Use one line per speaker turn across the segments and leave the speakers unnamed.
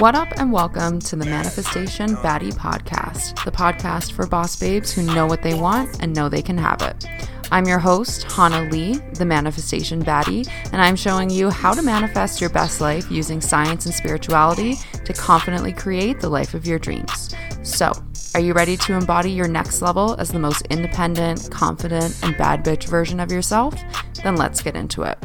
What up, and welcome to the Manifestation Baddie Podcast, the podcast for boss babes who know what they want and know they can have it. I'm your host, Hahne Lee, the Manifestation Baddie, and I'm showing you how to manifest your best life using science and spirituality to confidently create the life of your dreams. So, are you ready to embody your next level as the most independent, confident, and bad bitch version of yourself? Then let's get into it.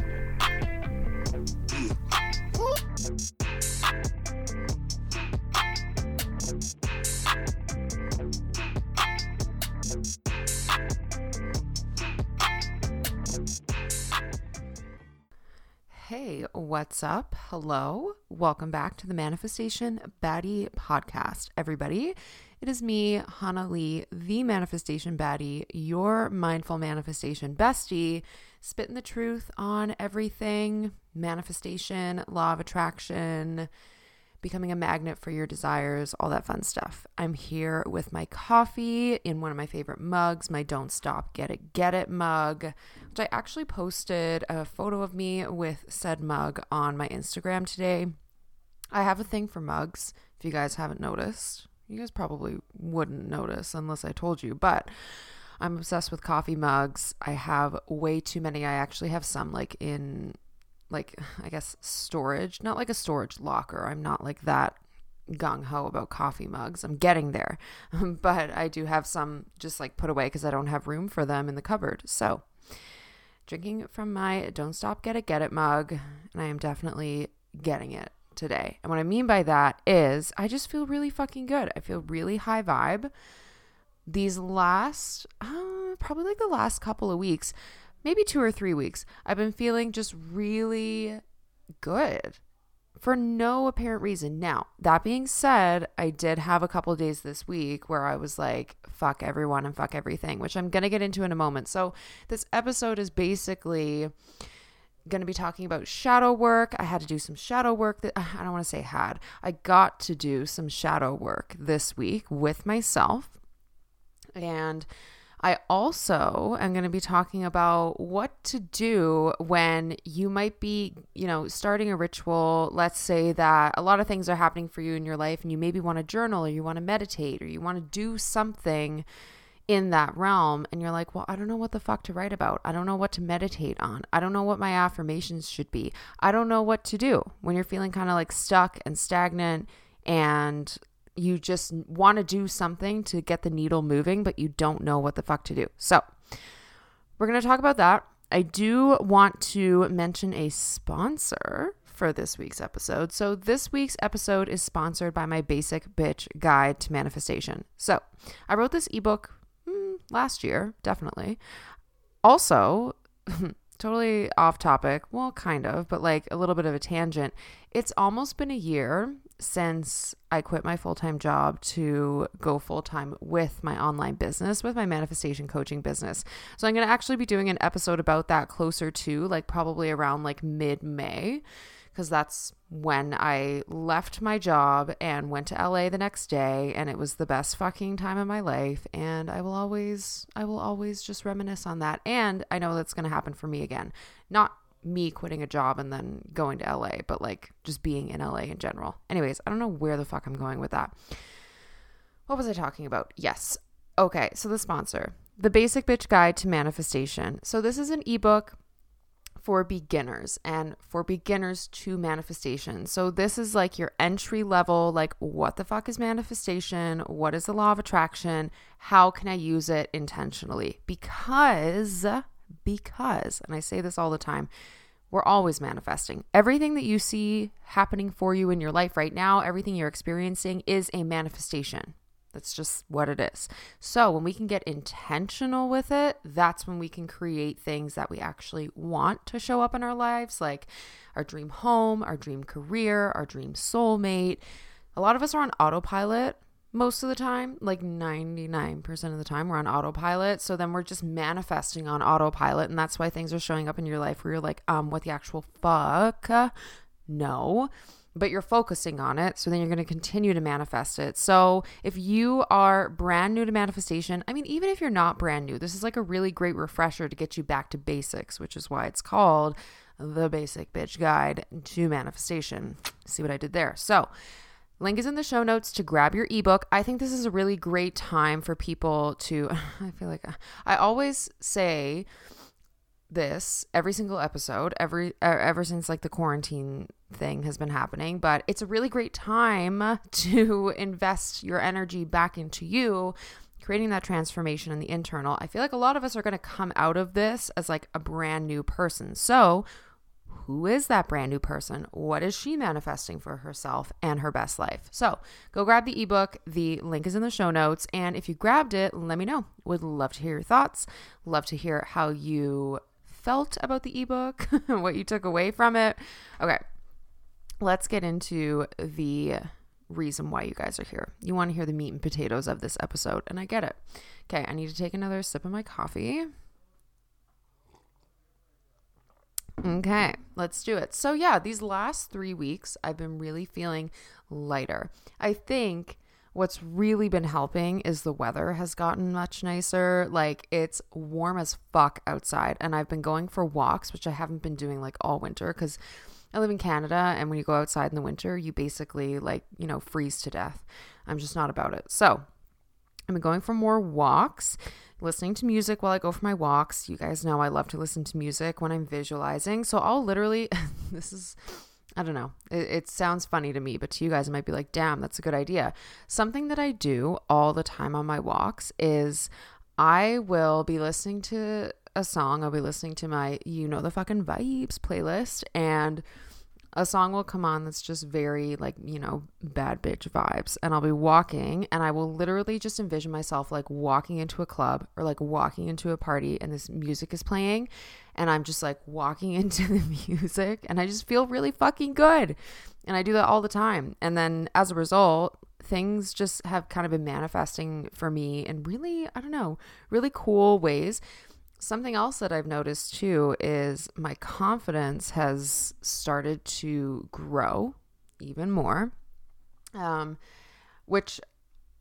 What's up? Hello. Welcome back to the Manifestation Baddie podcast, everybody. It is me, Hahne Lee, the Manifestation Baddie, your mindful manifestation bestie, spitting the truth on everything manifestation, law of attraction, becoming a magnet for your desires, all that fun stuff. I'm here with my coffee in one of my favorite mugs, my Don't Stop Get It Get It mug, which I actually posted a photo of me with said mug on my Instagram today. I have a thing for mugs, if you guys haven't noticed. You guys probably wouldn't notice unless I told you, but I'm obsessed with coffee mugs. I have way too many. I actually have some like in like I guess storage, not like a storage locker. I'm not like that gung ho about coffee mugs. I'm getting there, but I do have some just like put away because I don't have room for them in the cupboard. So, drinking from my Don't Stop Get It Get It mug, and I am definitely getting it today. And what I mean by that is I just feel really fucking good. I feel really high vibe. These last, uh, probably like the last couple of weeks, maybe two or three weeks, I've been feeling just really good for no apparent reason. Now, that being said, I did have a couple days this week where I was like, fuck everyone and fuck everything, which I'm going to get into in a moment. So, this episode is basically going to be talking about shadow work. I had to do some shadow work that I don't want to say had. I got to do some shadow work this week with myself. And I also am going to be talking about what to do when you might be, you know, starting a ritual. Let's say that a lot of things are happening for you in your life and you maybe want to journal or you want to meditate or you want to do something in that realm and you're like, "Well, I don't know what the fuck to write about. I don't know what to meditate on. I don't know what my affirmations should be. I don't know what to do." When you're feeling kind of like stuck and stagnant and you just want to do something to get the needle moving, but you don't know what the fuck to do. So, we're going to talk about that. I do want to mention a sponsor for this week's episode. So, this week's episode is sponsored by my Basic Bitch Guide to Manifestation. So, I wrote this ebook hmm, last year, definitely. Also, totally off topic, well, kind of, but like a little bit of a tangent. It's almost been a year since I quit my full time job to go full time with my online business, with my manifestation coaching business. So I'm going to actually be doing an episode about that closer to like probably around like mid May, because that's when I left my job and went to LA the next day. And it was the best fucking time of my life. And I will always, I will always just reminisce on that. And I know that's going to happen for me again. Not me quitting a job and then going to LA, but like just being in LA in general. Anyways, I don't know where the fuck I'm going with that. What was I talking about? Yes. Okay, so the sponsor, The Basic Bitch Guide to Manifestation. So this is an ebook for beginners and for beginners to manifestation. So this is like your entry level like what the fuck is manifestation? What is the law of attraction? How can I use it intentionally? Because because, and I say this all the time, we're always manifesting. Everything that you see happening for you in your life right now, everything you're experiencing is a manifestation. That's just what it is. So, when we can get intentional with it, that's when we can create things that we actually want to show up in our lives, like our dream home, our dream career, our dream soulmate. A lot of us are on autopilot most of the time, like 99% of the time, we're on autopilot. So then we're just manifesting on autopilot. And that's why things are showing up in your life where you're like, um, what the actual fuck? No. But you're focusing on it. So then you're going to continue to manifest it. So if you are brand new to manifestation, I mean, even if you're not brand new, this is like a really great refresher to get you back to basics, which is why it's called the Basic Bitch Guide to Manifestation. See what I did there? So, Link is in the show notes to grab your ebook. I think this is a really great time for people to. I feel like I always say this every single episode every ever since like the quarantine thing has been happening but it's a really great time to invest your energy back into you creating that transformation in the internal i feel like a lot of us are going to come out of this as like a brand new person so who is that brand new person? What is she manifesting for herself and her best life? So go grab the ebook. The link is in the show notes. And if you grabbed it, let me know. Would love to hear your thoughts. Love to hear how you felt about the ebook, what you took away from it. Okay, let's get into the reason why you guys are here. You want to hear the meat and potatoes of this episode, and I get it. Okay, I need to take another sip of my coffee. Okay, let's do it. So, yeah, these last three weeks, I've been really feeling lighter. I think what's really been helping is the weather has gotten much nicer. Like, it's warm as fuck outside, and I've been going for walks, which I haven't been doing like all winter because I live in Canada, and when you go outside in the winter, you basically like, you know, freeze to death. I'm just not about it. So, I've been going for more walks listening to music while I go for my walks. You guys know I love to listen to music when I'm visualizing. So I'll literally, this is, I don't know, it, it, sounds funny to me, but to you guys, it might be like, damn, that's a good idea. Something that I do all the time on my walks is I will be listening to a song, I'll be listening to my You Know the Fucking Vibes playlist, and a song will come on that's just very like you know bad bitch vibes. And i'll be walking and i will literally just envision myself like walking into a club or like walking into a party and this music is playing and i'm just like walking into the music and i just feel really fucking good and i do that all the time and then as a result things just have kind of been manifesting for me in really i don't know really cool ways Something else that I've noticed too is my confidence has started to grow even more, um, which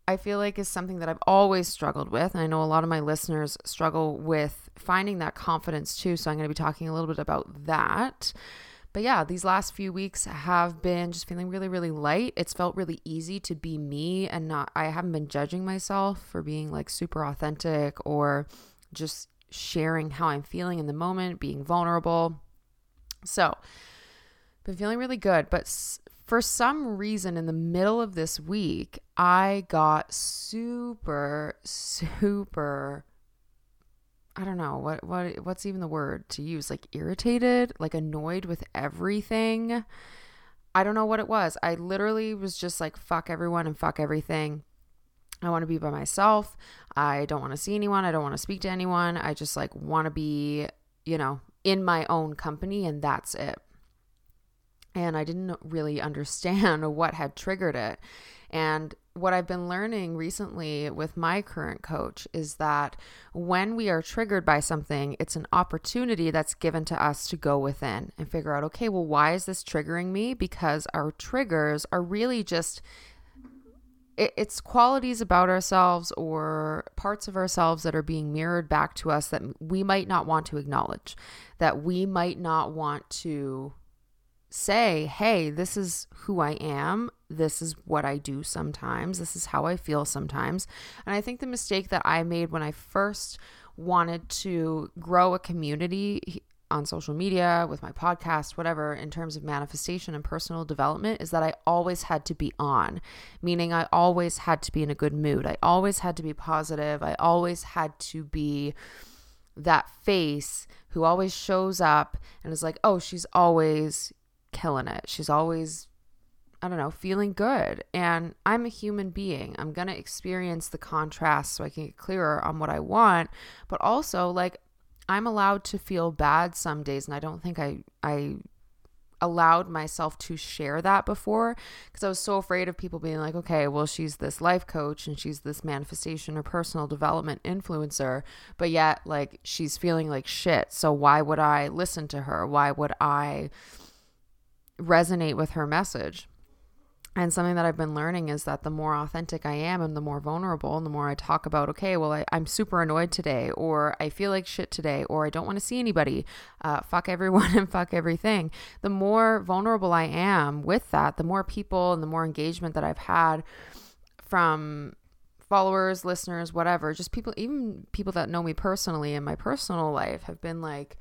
I feel like is something that I've always struggled with. And I know a lot of my listeners struggle with finding that confidence too. So I'm going to be talking a little bit about that. But yeah, these last few weeks have been just feeling really, really light. It's felt really easy to be me and not, I haven't been judging myself for being like super authentic or just sharing how I'm feeling in the moment, being vulnerable. So, been feeling really good, but for some reason in the middle of this week, I got super super I don't know what what what's even the word to use like irritated, like annoyed with everything. I don't know what it was. I literally was just like fuck everyone and fuck everything. I want to be by myself. I don't want to see anyone. I don't want to speak to anyone. I just like want to be, you know, in my own company and that's it. And I didn't really understand what had triggered it. And what I've been learning recently with my current coach is that when we are triggered by something, it's an opportunity that's given to us to go within and figure out, okay, well, why is this triggering me? Because our triggers are really just it's qualities about ourselves or parts of ourselves that are being mirrored back to us that we might not want to acknowledge, that we might not want to say, hey, this is who I am. This is what I do sometimes. This is how I feel sometimes. And I think the mistake that I made when I first wanted to grow a community on social media, with my podcast, whatever, in terms of manifestation and personal development is that I always had to be on, meaning I always had to be in a good mood. I always had to be positive. I always had to be that face who always shows up and is like, oh, she's always killing it. She's always I don't know, feeling good. And I'm a human being. I'm going to experience the contrast so I can get clearer on what I want. But also, like, I'm allowed to feel bad some days and I don't think I I allowed myself to share that before because I was so afraid of people being like, okay, well, she's this life coach and she's this manifestation or personal development influencer, but yet, like, she's feeling like shit. So, why would I listen to her? Why would I resonate with her message? And something that I've been learning is that the more authentic I am and the more vulnerable, and the more I talk about, okay, well, I, am super annoyed today, or I feel like shit today, or I don't want to see anybody, uh, fuck everyone and fuck everything. The more vulnerable I am with that, the more people and the more engagement that I've had from followers, listeners, whatever, just people, even people that know me personally in my personal life have been like,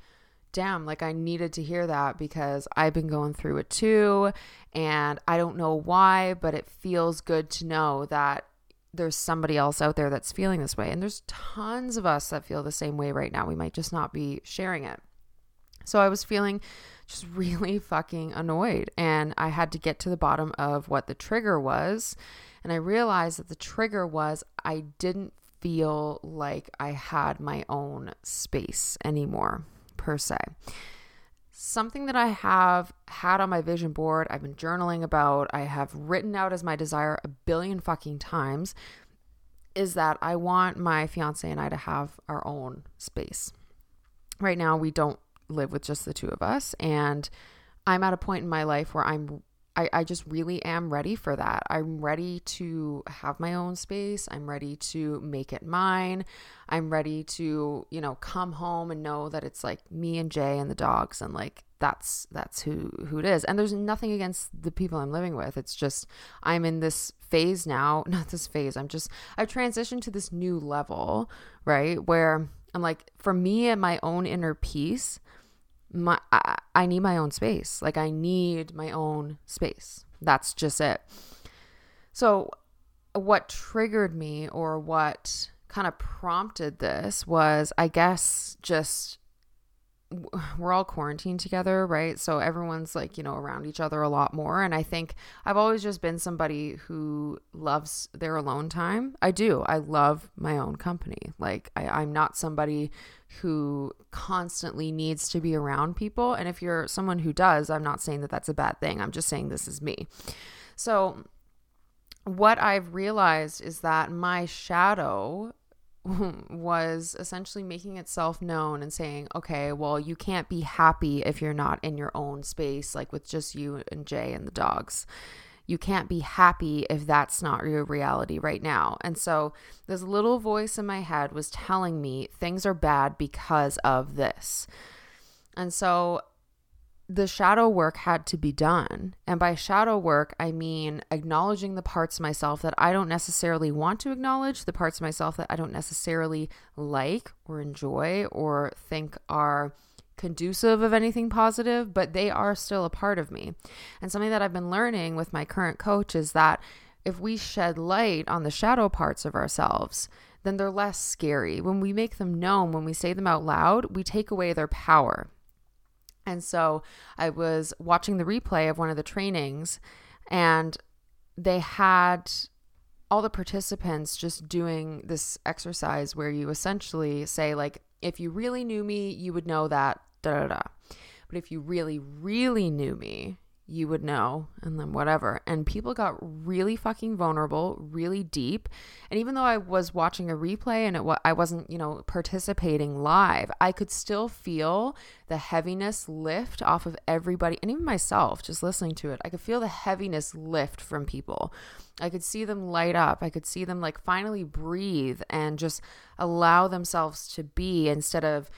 damn, like I needed to hear that because I've been going through it too. And I don't know why, but it feels good to know that there's somebody else out there that's feeling this way. And there's tons of us that feel the same way right now. We might just not be sharing it. So I was feeling just really fucking annoyed. And I had to get to the bottom of what the trigger was. And I realized that the trigger was I didn't feel like I had my own space anymore per se. Something that I have had on my vision board, I've been journaling about, I have written out as my desire a billion fucking times, is that I want my fiance and I to have our own space. Right now, we don't live with just the two of us, and I'm at a point in my life where I'm I, I just really am ready for that. I'm ready to have my own space. I'm ready to make it mine. I'm ready to, you know, come home and know that it's like me and Jay and the dogs and like that's that's who who it is. And there's nothing against the people I'm living with. It's just I'm in this phase now, not this phase. I'm just I've transitioned to this new level, right? Where I'm like for me and my own inner peace, my I, I need my own space. Like I need my own space. That's just it. So what triggered me or what kind of prompted this was I guess just we're all quarantined together, right? So everyone's like, you know, around each other a lot more. And I think I've always just been somebody who loves their alone time. I do. I love my own company. Like, I, I'm not somebody who constantly needs to be around people. And if you're someone who does, I'm not saying that that's a bad thing. I'm just saying this is me. So, what I've realized is that my shadow was essentially making itself known and saying, okay, well, you can't be happy if you're not in your own space, like with just you and Jay and the dogs. You can't be happy if that's not your reality right now. And so this little voice in my head was telling me things are bad because of this. And so the shadow work had to be done. And by shadow work, I mean acknowledging the parts of myself that I don't necessarily want to acknowledge, the parts of myself that I don't necessarily like or enjoy or think are conducive of anything positive, but they are still a part of me. And something that I've been learning with my current coach is that if we shed light on the shadow parts of ourselves, then they're less scary. When we make them known, when we say them out loud, we take away their power. And so I was watching the replay of one of the trainings, and they had all the participants just doing this exercise where you essentially say, like, if you really knew me, you would know that, da da da. But if you really, really knew me, you would know, and then whatever. And people got really fucking vulnerable, really deep. And even though I was watching a replay and it I wasn't, you know, participating live, I could still feel the heaviness lift off of everybody, and even myself, just listening to it. I could feel the heaviness lift from people. I could see them light up. I could see them like finally breathe and just allow themselves to be instead of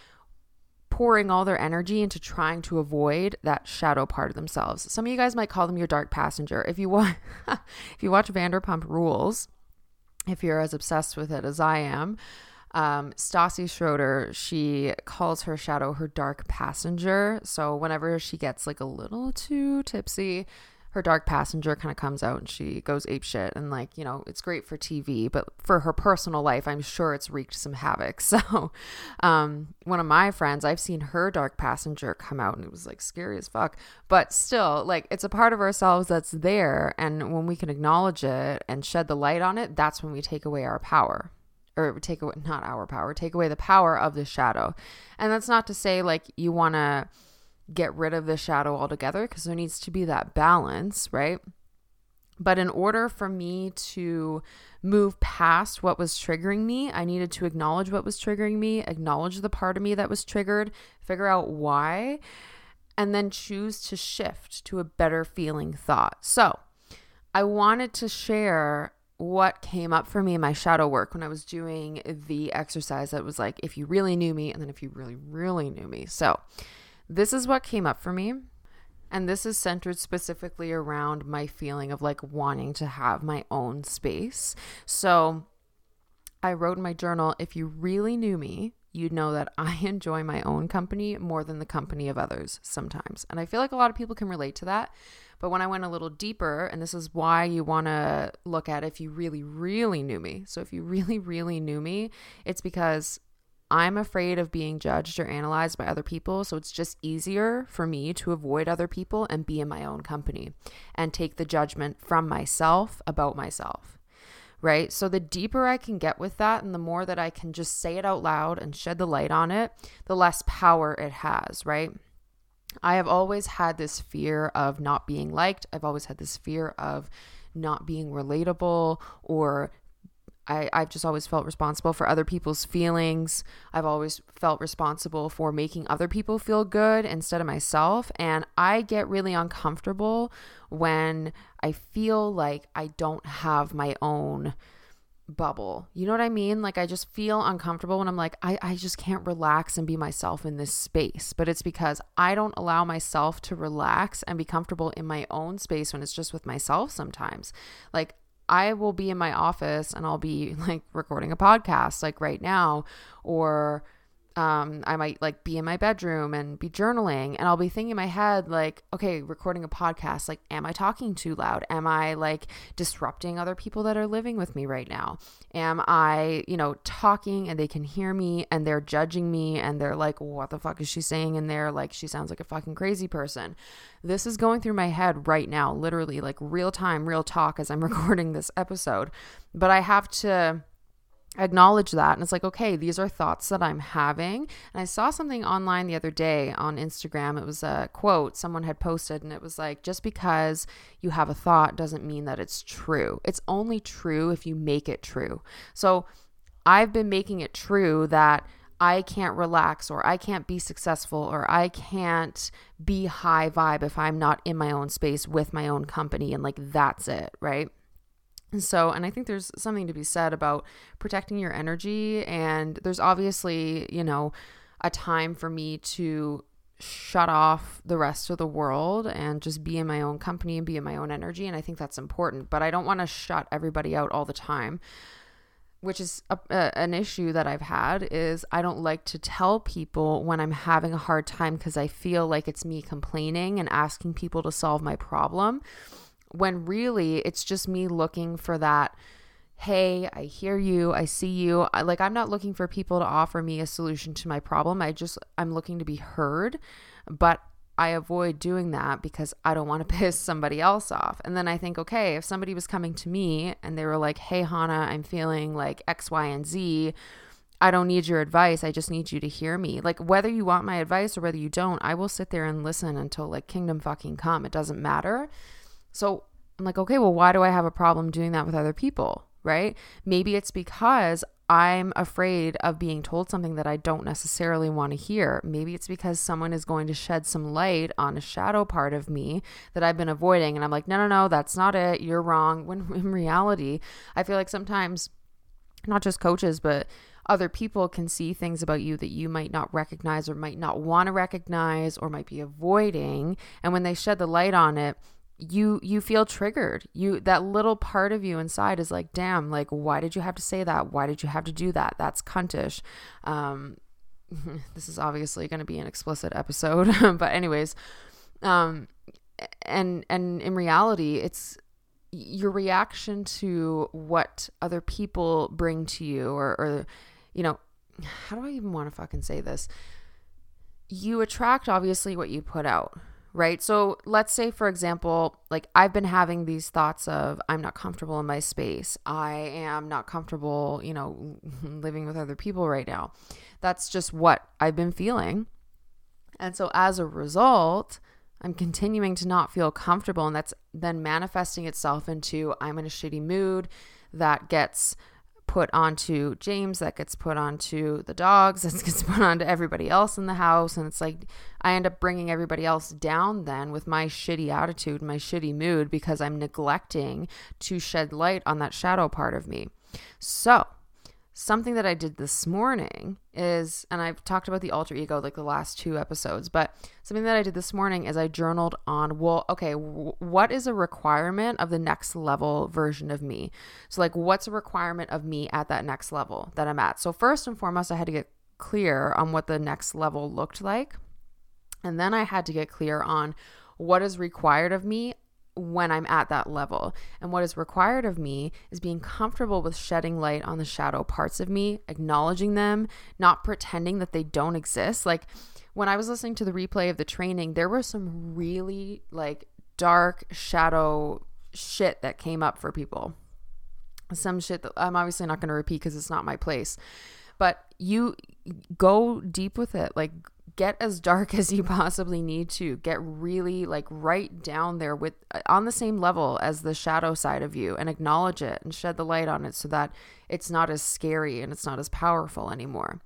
pouring all their energy into trying to avoid that shadow part of themselves. Some of you guys might call them your dark passenger. If you watch if you watch Vanderpump Rules, if you're as obsessed with it as I am, um, Stassi Schroeder, she calls her shadow her dark passenger. So whenever she gets like a little too tipsy, her dark passenger kind of comes out and she goes ape shit and like you know it's great for tv but for her personal life i'm sure it's wreaked some havoc. So um, one of my friends i've seen her dark passenger come out and it was like scary as fuck but still like it's a part of ourselves that's there and when we can acknowledge it and shed the light on it that's when we take away our power. Or take away not our power take away the power of the shadow. And that's not to say like you want to get rid of the shadow altogether because there needs to be that balance, right? But in order for me to move past what was triggering me, I needed to acknowledge what was triggering me, acknowledge the part of me that was triggered, figure out why, and then choose to shift to a better feeling thought. So, I wanted to share what came up for me in my shadow work when I was doing the exercise that was like, if you really knew me, and then if you really, really knew me. So, this is what came up for me. And this is centered specifically around my feeling of like wanting to have my own space. So, I wrote in my journal, if you really knew me, you'd know that I enjoy my own company more than the company of others sometimes. And I feel like a lot of people can relate to that but when I went a little deeper, and this is why you want to look at if you really, really knew me. So if you really, really knew me, it's because I'm afraid of being judged or analyzed by other people. So it's just easier for me to avoid other people and be in my own company and take the judgment from myself about myself. Right. So the deeper I can get with that and the more that I can just say it out loud and shed the light on it, the less power it has. Right. I have always had this fear of not being liked. I've always had this fear of not being relatable or I, I've just always felt responsible for other people's feelings. I've always felt responsible for making other people feel good instead of myself. And I get really uncomfortable when I feel like I don't have my own bubble. You know what I mean? Like I just feel uncomfortable when I'm like, I, I just can't relax and be myself in this space. But it's because I don't allow myself to relax and be comfortable in my own space when it's just with myself sometimes. Like I will be in my office and I'll be like recording a podcast like right now or um, I might like be in my bedroom and be journaling, and I'll be thinking in my head, like, okay, recording a podcast, like, am I talking too loud? Am I like disrupting other people that are living with me right now? Am I, you know, talking and they can hear me and they're judging me and they're like, what the fuck is she saying? in they're like, she sounds like a fucking crazy person. This is going through my head right now, literally, like real time, real talk as I'm recording this episode. But I have to acknowledge that and it's like okay these are thoughts that i'm having. And i saw something online the other day on instagram. It was a quote someone had posted and it was like just because you have a thought doesn't mean that it's true. It's only true if you make it true. So i've been making it true that I can't relax or I can't be successful or I can't be high vibe if I'm not in my own space with my own company and like that's it, right? So, and I think there's something to be said about protecting your energy. And there's obviously, you know, a time for me to shut off the rest of the world and just be in my own company and be in my own energy. And I think that's important. But I don't want to shut everybody out all the time which is a, a, an issue that I've had is I don't like to tell people when I'm having a hard time because I feel like it's me complaining and asking people to solve my problem when really it's just me looking for that hey i hear you i see you I, like i'm not looking for people to offer me a solution to my problem i just i'm looking to be heard but i avoid doing that because i don't want to piss somebody else off and then i think okay if somebody was coming to me and they were like hey hahne i'm feeling like x y and z I don't need your advice. I just need you to hear me. Like whether you want my advice or whether you don't, I will sit there and listen until like kingdom fucking come. It doesn't matter. So I'm like, okay, well, why do I have a problem doing that with other people? Right? Maybe it's because I'm afraid of being told something that I don't necessarily want to hear. Maybe it's because someone is going to shed some light on a shadow part of me that I've been avoiding. And I'm like, no, no, no, that's not it. You're wrong. When in reality, I feel like sometimes, not just coaches, but other people can see things about you that you might not recognize or might not want to recognize or might be avoiding. And when they shed the light on it, you you feel triggered. You that little part of you inside is like damn like why did you have to say that? Why did you have to do that? That's cuntish. Um this is obviously going to be an explicit episode but anyways um and and in reality it's your reaction to what other people bring to you or or you know how do i even want to fucking say this? You attract obviously what you put out right? So let's say, for example, like I've been having these thoughts of I'm not comfortable in my space. I am not comfortable, you know, living with other people right now. That's just what I've been feeling. And so as a result, I'm continuing to not feel comfortable. And that's then manifesting itself into I'm in a shitty mood that gets put onto James, that gets put onto the dogs, that gets put onto everybody else in the house. And it's like I end up bringing everybody else down then with my shitty attitude, my shitty mood, because I'm neglecting to shed light on that shadow part of me. So, something that I did this morning is, and I've talked about the alter ego like the last two episodes, but something that I did this morning is I journaled on, well, okay, w- what is a requirement of the next level version of me? So, like, what's a requirement of me at that next level that I'm at? So, first and foremost, I had to get clear on what the next level looked like. And then I had to get clear on what is required of me when I'm at that level. And what is required of me is being comfortable with shedding light on the shadow parts of me, acknowledging them, not pretending that they don't exist. Like when I was listening to the replay of the training, there were some really like dark shadow shit that came up for people. Some shit that I'm obviously not going to repeat because it's not my place. But you go deep with it. Like get as dark as you possibly need to get really like right down there with uh, on the same level as the shadow side of you and acknowledge it and shed the light on it so that it's not as scary and it's not as powerful anymore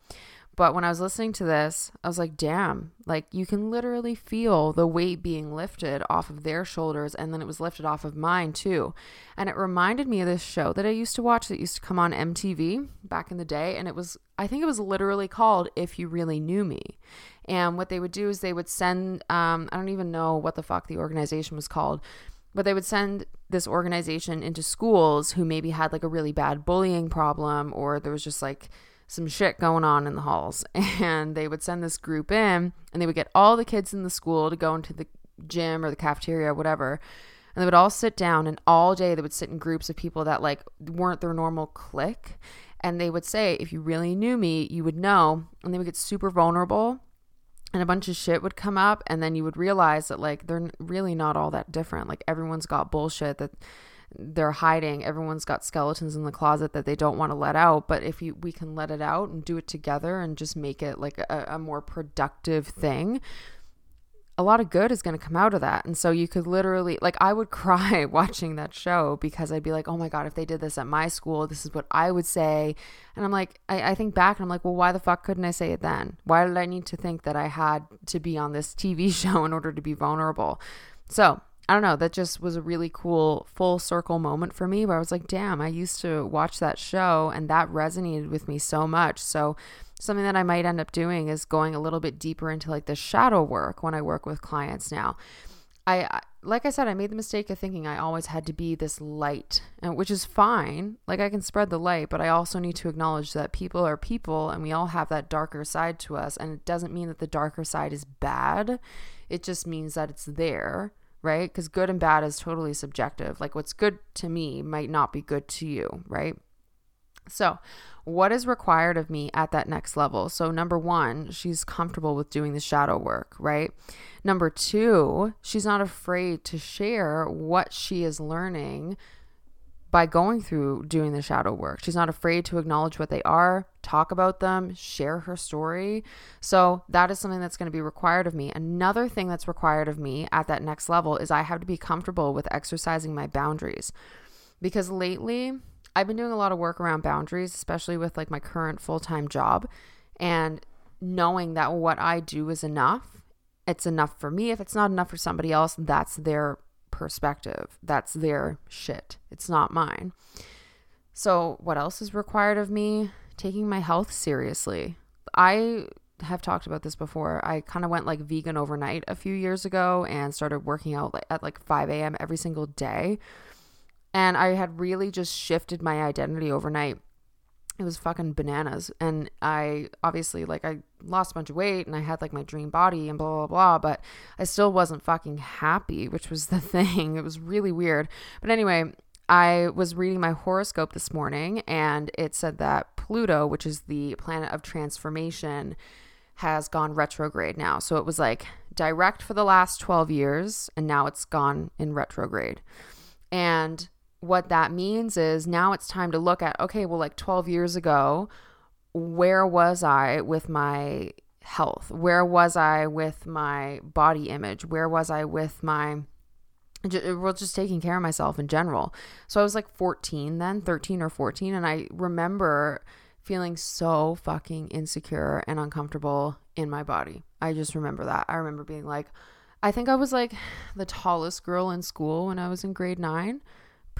but when I was listening to this, I was like, damn, like you can literally feel the weight being lifted off of their shoulders. And then it was lifted off of mine too. And it reminded me of this show that I used to watch that used to come on MTV back in the day. And it was, I think it was literally called If You Really Knew Me. And what they would do is they would send, um, I don't even know what the fuck the organization was called, but they would send this organization into schools who maybe had like a really bad bullying problem or there was just like, some shit going on in the halls. And they would send this group in and they would get all the kids in the school to go into the gym or the cafeteria or whatever. And they would all sit down and all day they would sit in groups of people that like weren't their normal clique. And they would say, if you really knew me, you would know. And they would get super vulnerable and a bunch of shit would come up and then you would realize that like they're really not all that different like everyone's got bullshit that they're hiding. Everyone's got skeletons in the closet that they don't want to let out. But if you we can let it out and do it together and just make it like a, a more productive thing, a lot of good is going to come out of that. And so you could literally, like, I would cry watching that show because I'd be like, oh my God, if they did this at my school, this is what I would say. And I'm like, I, I think back and I'm like, well, why the fuck couldn't I say it then? Why did I need to think that I had to be on this TV show in order to be vulnerable? So I don't know, that just was a really cool full circle moment for me where I was like, damn, I used to watch that show and that resonated with me so much. So, something that I might end up doing is going a little bit deeper into like the shadow work when I work with clients now. I, like I said, I made the mistake of thinking I always had to be this light, uh, which is fine. Like I can spread the light, but I also need to acknowledge that people are people and we all have that darker side to us. And it doesn't mean that the darker side is bad, it just means that it's there right? Because good and bad is totally subjective. Like what's good to me might not be good to you, right? So, what is required of me at that next level? So, number one, she's comfortable with doing the shadow work, right? Number two, she's not afraid to share what she is learning by going through doing the shadow work. She's not afraid to acknowledge what they are, talk about them, share her story. So that is something that's going to be required of me. Another thing that's required of me at that next level is I have to be comfortable with exercising my boundaries. Because lately, I've been doing a lot of work around boundaries, especially with like my current full-time job and knowing that what I do is enough. It's enough for me. If it's not enough for somebody else, that's their perspective. That's their shit. It's not mine. So, what else is required of me? Taking my health seriously. I have talked about this before. I kind of went like vegan overnight a few years ago and started working out at like 5 a.m. every single day. And I had really just shifted my identity overnight it was fucking bananas. And I obviously like I lost a bunch of weight and I had like my dream body and blah blah blah, but I still wasn't fucking happy, which was the thing. It was really weird. But anyway, I was reading my horoscope this morning and it said that Pluto, which is the planet of transformation, has gone retrograde now. So it was like direct for the last 12 years and now it's gone in retrograde. And what that means is now it's time to look at okay, well, like 12 years ago, where was I with my health? Where was I with my body image? Where was I with my well just taking care of myself in general so i was like 14 then 13 or 14 and i remember feeling so fucking insecure and uncomfortable in my body i just remember that i remember being like i think i was like the tallest girl in school when i was in grade 9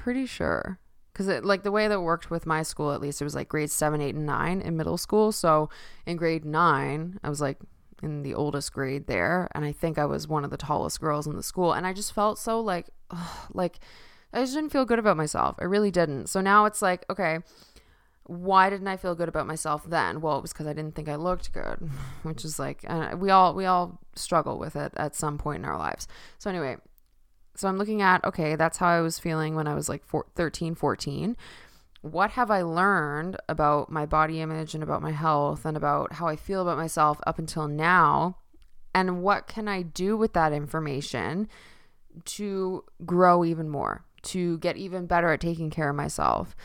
pretty sure. Because it like the way that worked with my school at least it was like grades 7 8 and 9 in middle school. So in grade 9 i was like in the oldest grade there and i think i was one of the tallest girls in the school. And i just felt so like ugh, like i just didn't feel good about myself. I really didn't. So now it's like okay why didn't i feel good about myself then? Well it was because i didn't think i looked good which is like uh, we all we all struggle with it at some point in our lives. So anyway so i'm looking at okay that's how i was feeling when i was like four, 13 14 what have I learned about my body image and about my health and about how I feel about myself up until now? And what can I do with that information to grow even more, to get even better at taking care of myself?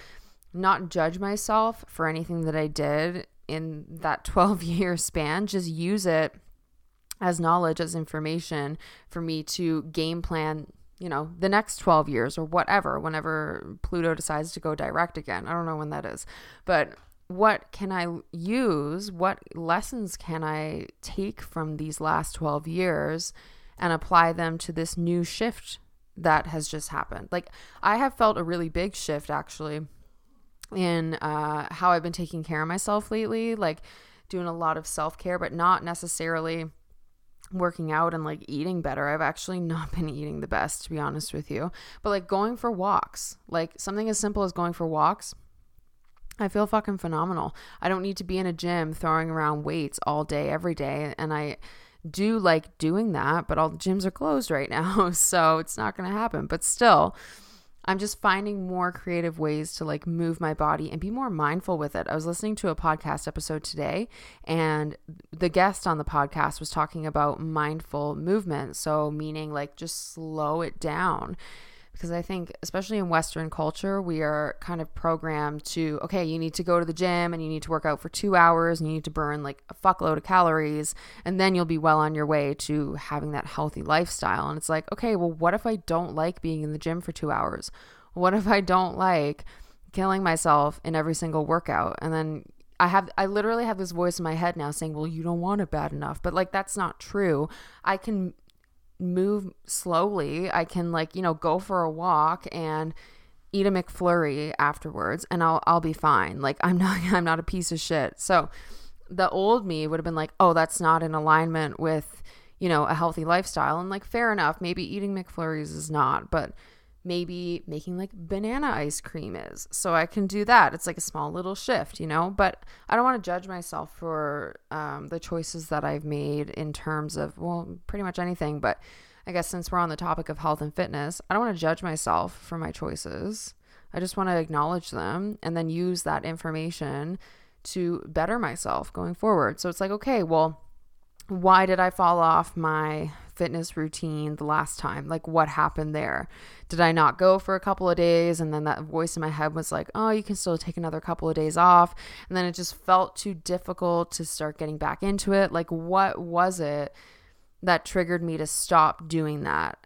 Not judge myself for anything that I did in that 12 year span, just use it as knowledge, as information for me to game plan you know, the next 12 years or whatever, whenever Pluto decides to go direct again. I don't know when that is. But what can I use? What lessons can I take from these last 12 years and apply them to this new shift that has just happened? Like, I have felt a really big shift actually in uh, how I've been taking care of myself lately, like doing a lot of self care, but not necessarily working out and like eating better. I've actually not been eating the best, to be honest with you. But like going for walks, like something as simple as going for walks, I feel fucking phenomenal. I don't need to be in a gym throwing around weights all day, every day. And I do like doing that, but all the gyms are closed right now. So it's not going to happen. But still, I'm just finding more creative ways to like move my body and be more mindful with it. I was listening to a podcast episode today, and the guest on the podcast was talking about mindful movement. So, meaning like just slow it down because I think, especially in Western culture, we are kind of programmed to, okay, you need to go to the gym and you need to work out for two hours and you need to burn like a fuckload of calories, and then you'll be well on your way to having that healthy lifestyle. And it's like, okay, well, what if I don't like being in the gym for two hours? What if I don't like killing myself in every single workout? And then I have I literally have this voice in my head now saying, "Well, you don't want it bad enough." But like that's not true. I can move slowly. I can like, you know, go for a walk and eat a McFlurry afterwards and I'll I'll be fine. Like I'm not I'm not a piece of shit. So the old me would have been like, "Oh, that's not in alignment with, you know, a healthy lifestyle." And like fair enough, maybe eating McFlurries is not, but maybe making like banana ice cream is. So I can do that. It's like a small little shift, you know, but I don't want to judge myself for um, the choices that I've made in terms of, well, pretty much anything. But I guess since we're on the topic of health and fitness, I don't want to judge myself for my choices. I just want to acknowledge them and then use that information to better myself going forward. So it's like, okay, well, why did I fall off my fitness routine the last time? Like, what happened there? Did I not go for a couple of days? And then that voice in my head was like, oh, you can still take another couple of days off. And then it just felt too difficult to start getting back into it. Like, what was it that triggered me to stop doing that?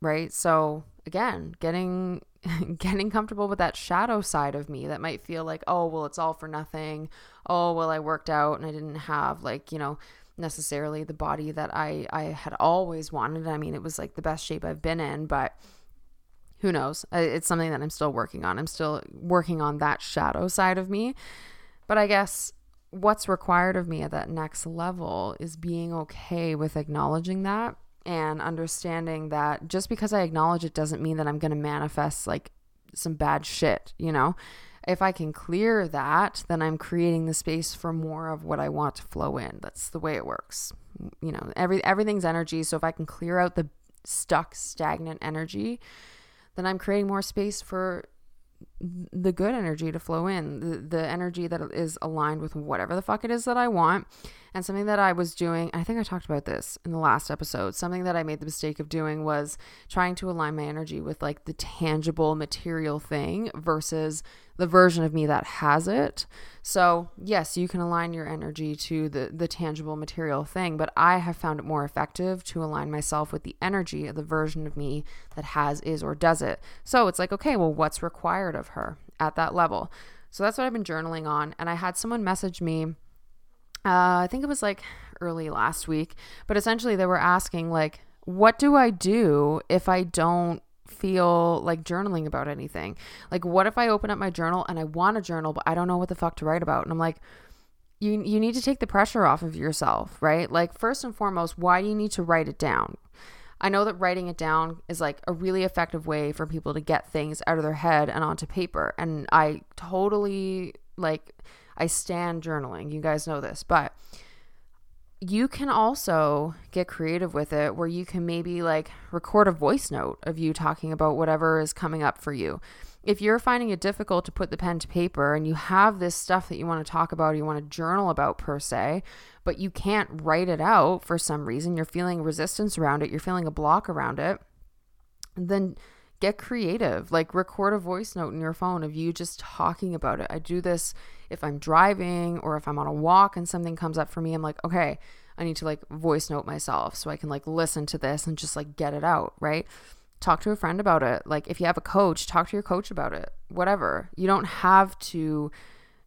Right. So, again, getting getting comfortable with that shadow side of me that might feel like, oh, well, it's all for nothing. Oh, well, I worked out and I didn't have like, you know, necessarily the body that I I had always wanted. I mean, it was like the best shape I've been in, but who knows? It's something that I'm still working on. I'm still working on that shadow side of me. But I guess what's required of me at that next level is being okay with acknowledging that and understanding that just because I acknowledge it doesn't mean that I'm going to manifest like some bad shit, you know? If I can clear that, then I'm creating the space for more of what I want to flow in. That's the way it works. You know, every everything's energy, so if I can clear out the stuck stagnant energy, then I'm creating more space for the good energy to flow in, the, the energy that is aligned with whatever the fuck it is that I want. And something that I was doing, I think I talked about this in the last episode. Something that I made the mistake of doing was trying to align my energy with like the tangible material thing versus the version of me that has it. So, yes, you can align your energy to the the tangible material thing, but I have found it more effective to align myself with the energy of the version of me that has is or does it. So, it's like, okay, well, what's required of her at that level? So, that's what I've been journaling on, and I had someone message me uh, I think it was like early last week, but essentially they were asking like, what do I do if I don't feel like journaling about anything? Like, what if I open up my journal and I want to journal, but I don't know what the fuck to write about? And I'm like, you you need to take the pressure off of yourself, right? Like first and foremost, why do you need to write it down? I know that writing it down is like a really effective way for people to get things out of their head and onto paper. And I totally like I stand journaling. You guys know this, but you can also get creative with it where you can maybe like record a voice note of you talking about whatever is coming up for you. If you're finding it difficult to put the pen to paper and you have this stuff that you want to talk about, you want to journal about per se, but you can't write it out for some reason, you're feeling resistance around it, you're feeling a block around it, then get creative. Like record a voice note in your phone of you just talking about it. I do this if I'm driving or if I'm on a walk and something comes up for me. I'm like, okay, I need to like voice note myself so I can like listen to this and just like get it out, right? Talk to a friend about it. Like if you have a coach, talk to your coach about it. Whatever. You don't have to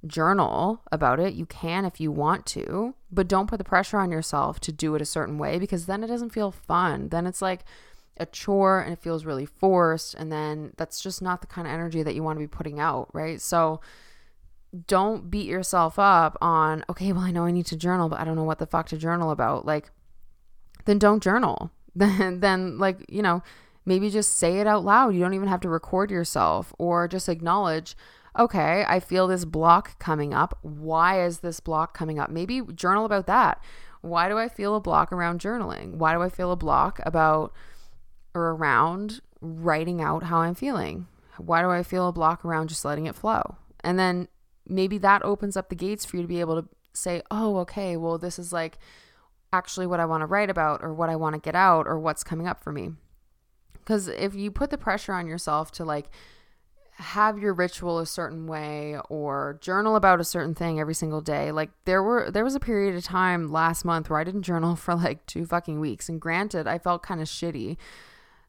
journal about it. You can if you want to, but don't put the pressure on yourself to do it a certain way because then it doesn't feel fun. Then it's like, a chore and it feels really forced and then that's just not the kind of energy that you want to be putting out right so don't beat yourself up on okay well i know i need to journal but i don't know what the fuck to journal about like then don't journal then then like you know maybe just say it out loud you don't even have to record yourself or just acknowledge okay i feel this block coming up why is this block coming up maybe journal about that why do i feel a block around journaling why do i feel a block about or around writing out how I'm feeling. Why do I feel a block around just letting it flow? And then maybe that opens up the gates for you to be able to say, oh, okay, well, this is like actually what I want to write about or what I want to get out or what's coming up for me. Because if you put the pressure on yourself to like have your ritual a certain way or journal about a certain thing every single day, like there were there was a period of time last month where I didn't journal for like two fucking weeks. And granted, I felt kind of shitty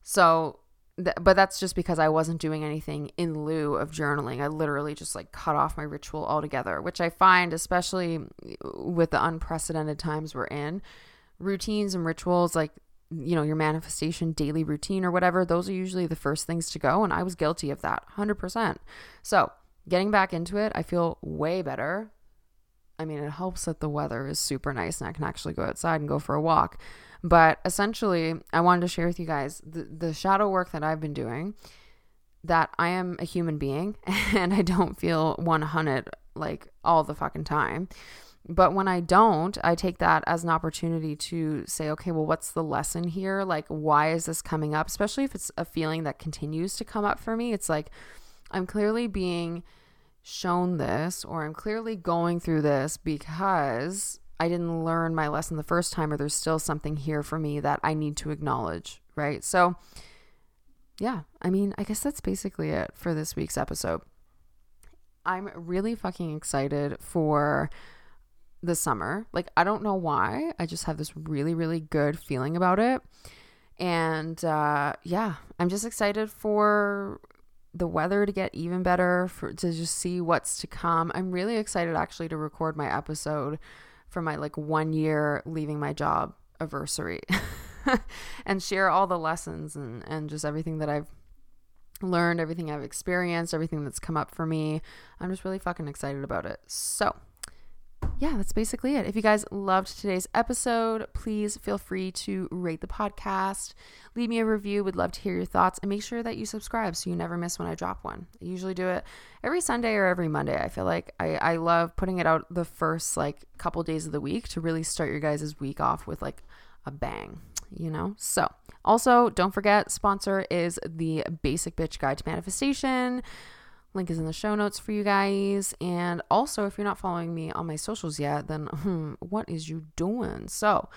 so, th- but that's just because I wasn't doing anything in lieu of journaling. I literally just like cut off my ritual altogether, which I find, especially uh, with the unprecedented times we're in, routines and rituals like you know, your manifestation daily routine or whatever, those are usually the first things to go. And I was guilty of that 100%. So, getting back into it, I feel way better. I mean, it helps that the weather is super nice and I can actually go outside and go for a walk. But essentially, I wanted to share with you guys the, the shadow work that I've been doing that I am a human being and I don't feel 100 like all the fucking time. But when I don't, I take that as an opportunity to say, okay, well, what's the lesson here? Like, why is this coming up? Especially if it's a feeling that continues to come up for me. It's like, I'm clearly being shown this, or I'm clearly going through this because I didn't learn my lesson the first time, or there's still something here for me that I need to acknowledge, right? So, yeah, I mean, I guess that's basically it for this week's episode. I'm really fucking excited for the summer. Like, I don't know why. I just have this really, really good feeling about it. And uh, yeah, I'm just excited for the weather to get even better, for to just see what's to come. I'm really excited actually to record my episode for my like one year leaving my job anniversary and share all the lessons and, and just everything that I've learned, everything I've experienced, everything that's come up for me. I'm just really fucking excited about it. So, yeah, that's basically it. If you guys loved today's episode, please feel free to rate the podcast, leave me a review. Would love to hear your thoughts, and make sure that you subscribe so you never miss when I drop one. I usually do it every Sunday or every Monday. I feel like I, I love putting it out the first like couple days of the week to really start your guys' week off with like a bang, you know? So, also, don't forget, sponsor is the Basic Bitch Guide to Manifestation Link is in the show notes for you guys. And also, if you're not following me on my socials yet, then hmm, what is you doing? So,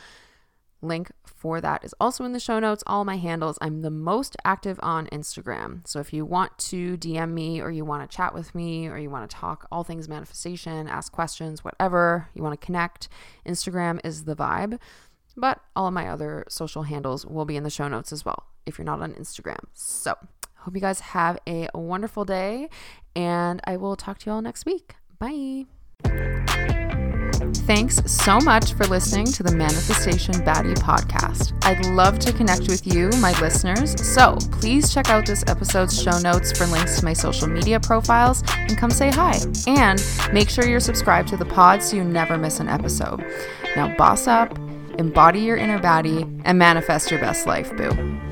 link for that is also in the show notes. All my handles. I'm the most active on Instagram. So if you want to DM me or you want to chat with me or you want to talk all things manifestation, ask questions, whatever, you want to connect, Instagram is the vibe. But all of my other social handles will be in the show notes as well if you're not on Instagram. So, hope you guys have a wonderful day and I will talk to you all next week. Bye. Thanks so much for listening to the Manifestation Baddie podcast. I'd love to connect with you, my listeners, so please check out this episode's show notes for links to my social media profiles and come say hi. And make sure you're subscribed to the pod so you never miss an episode. Now, boss up, embody your inner baddie, and manifest your best life, boo.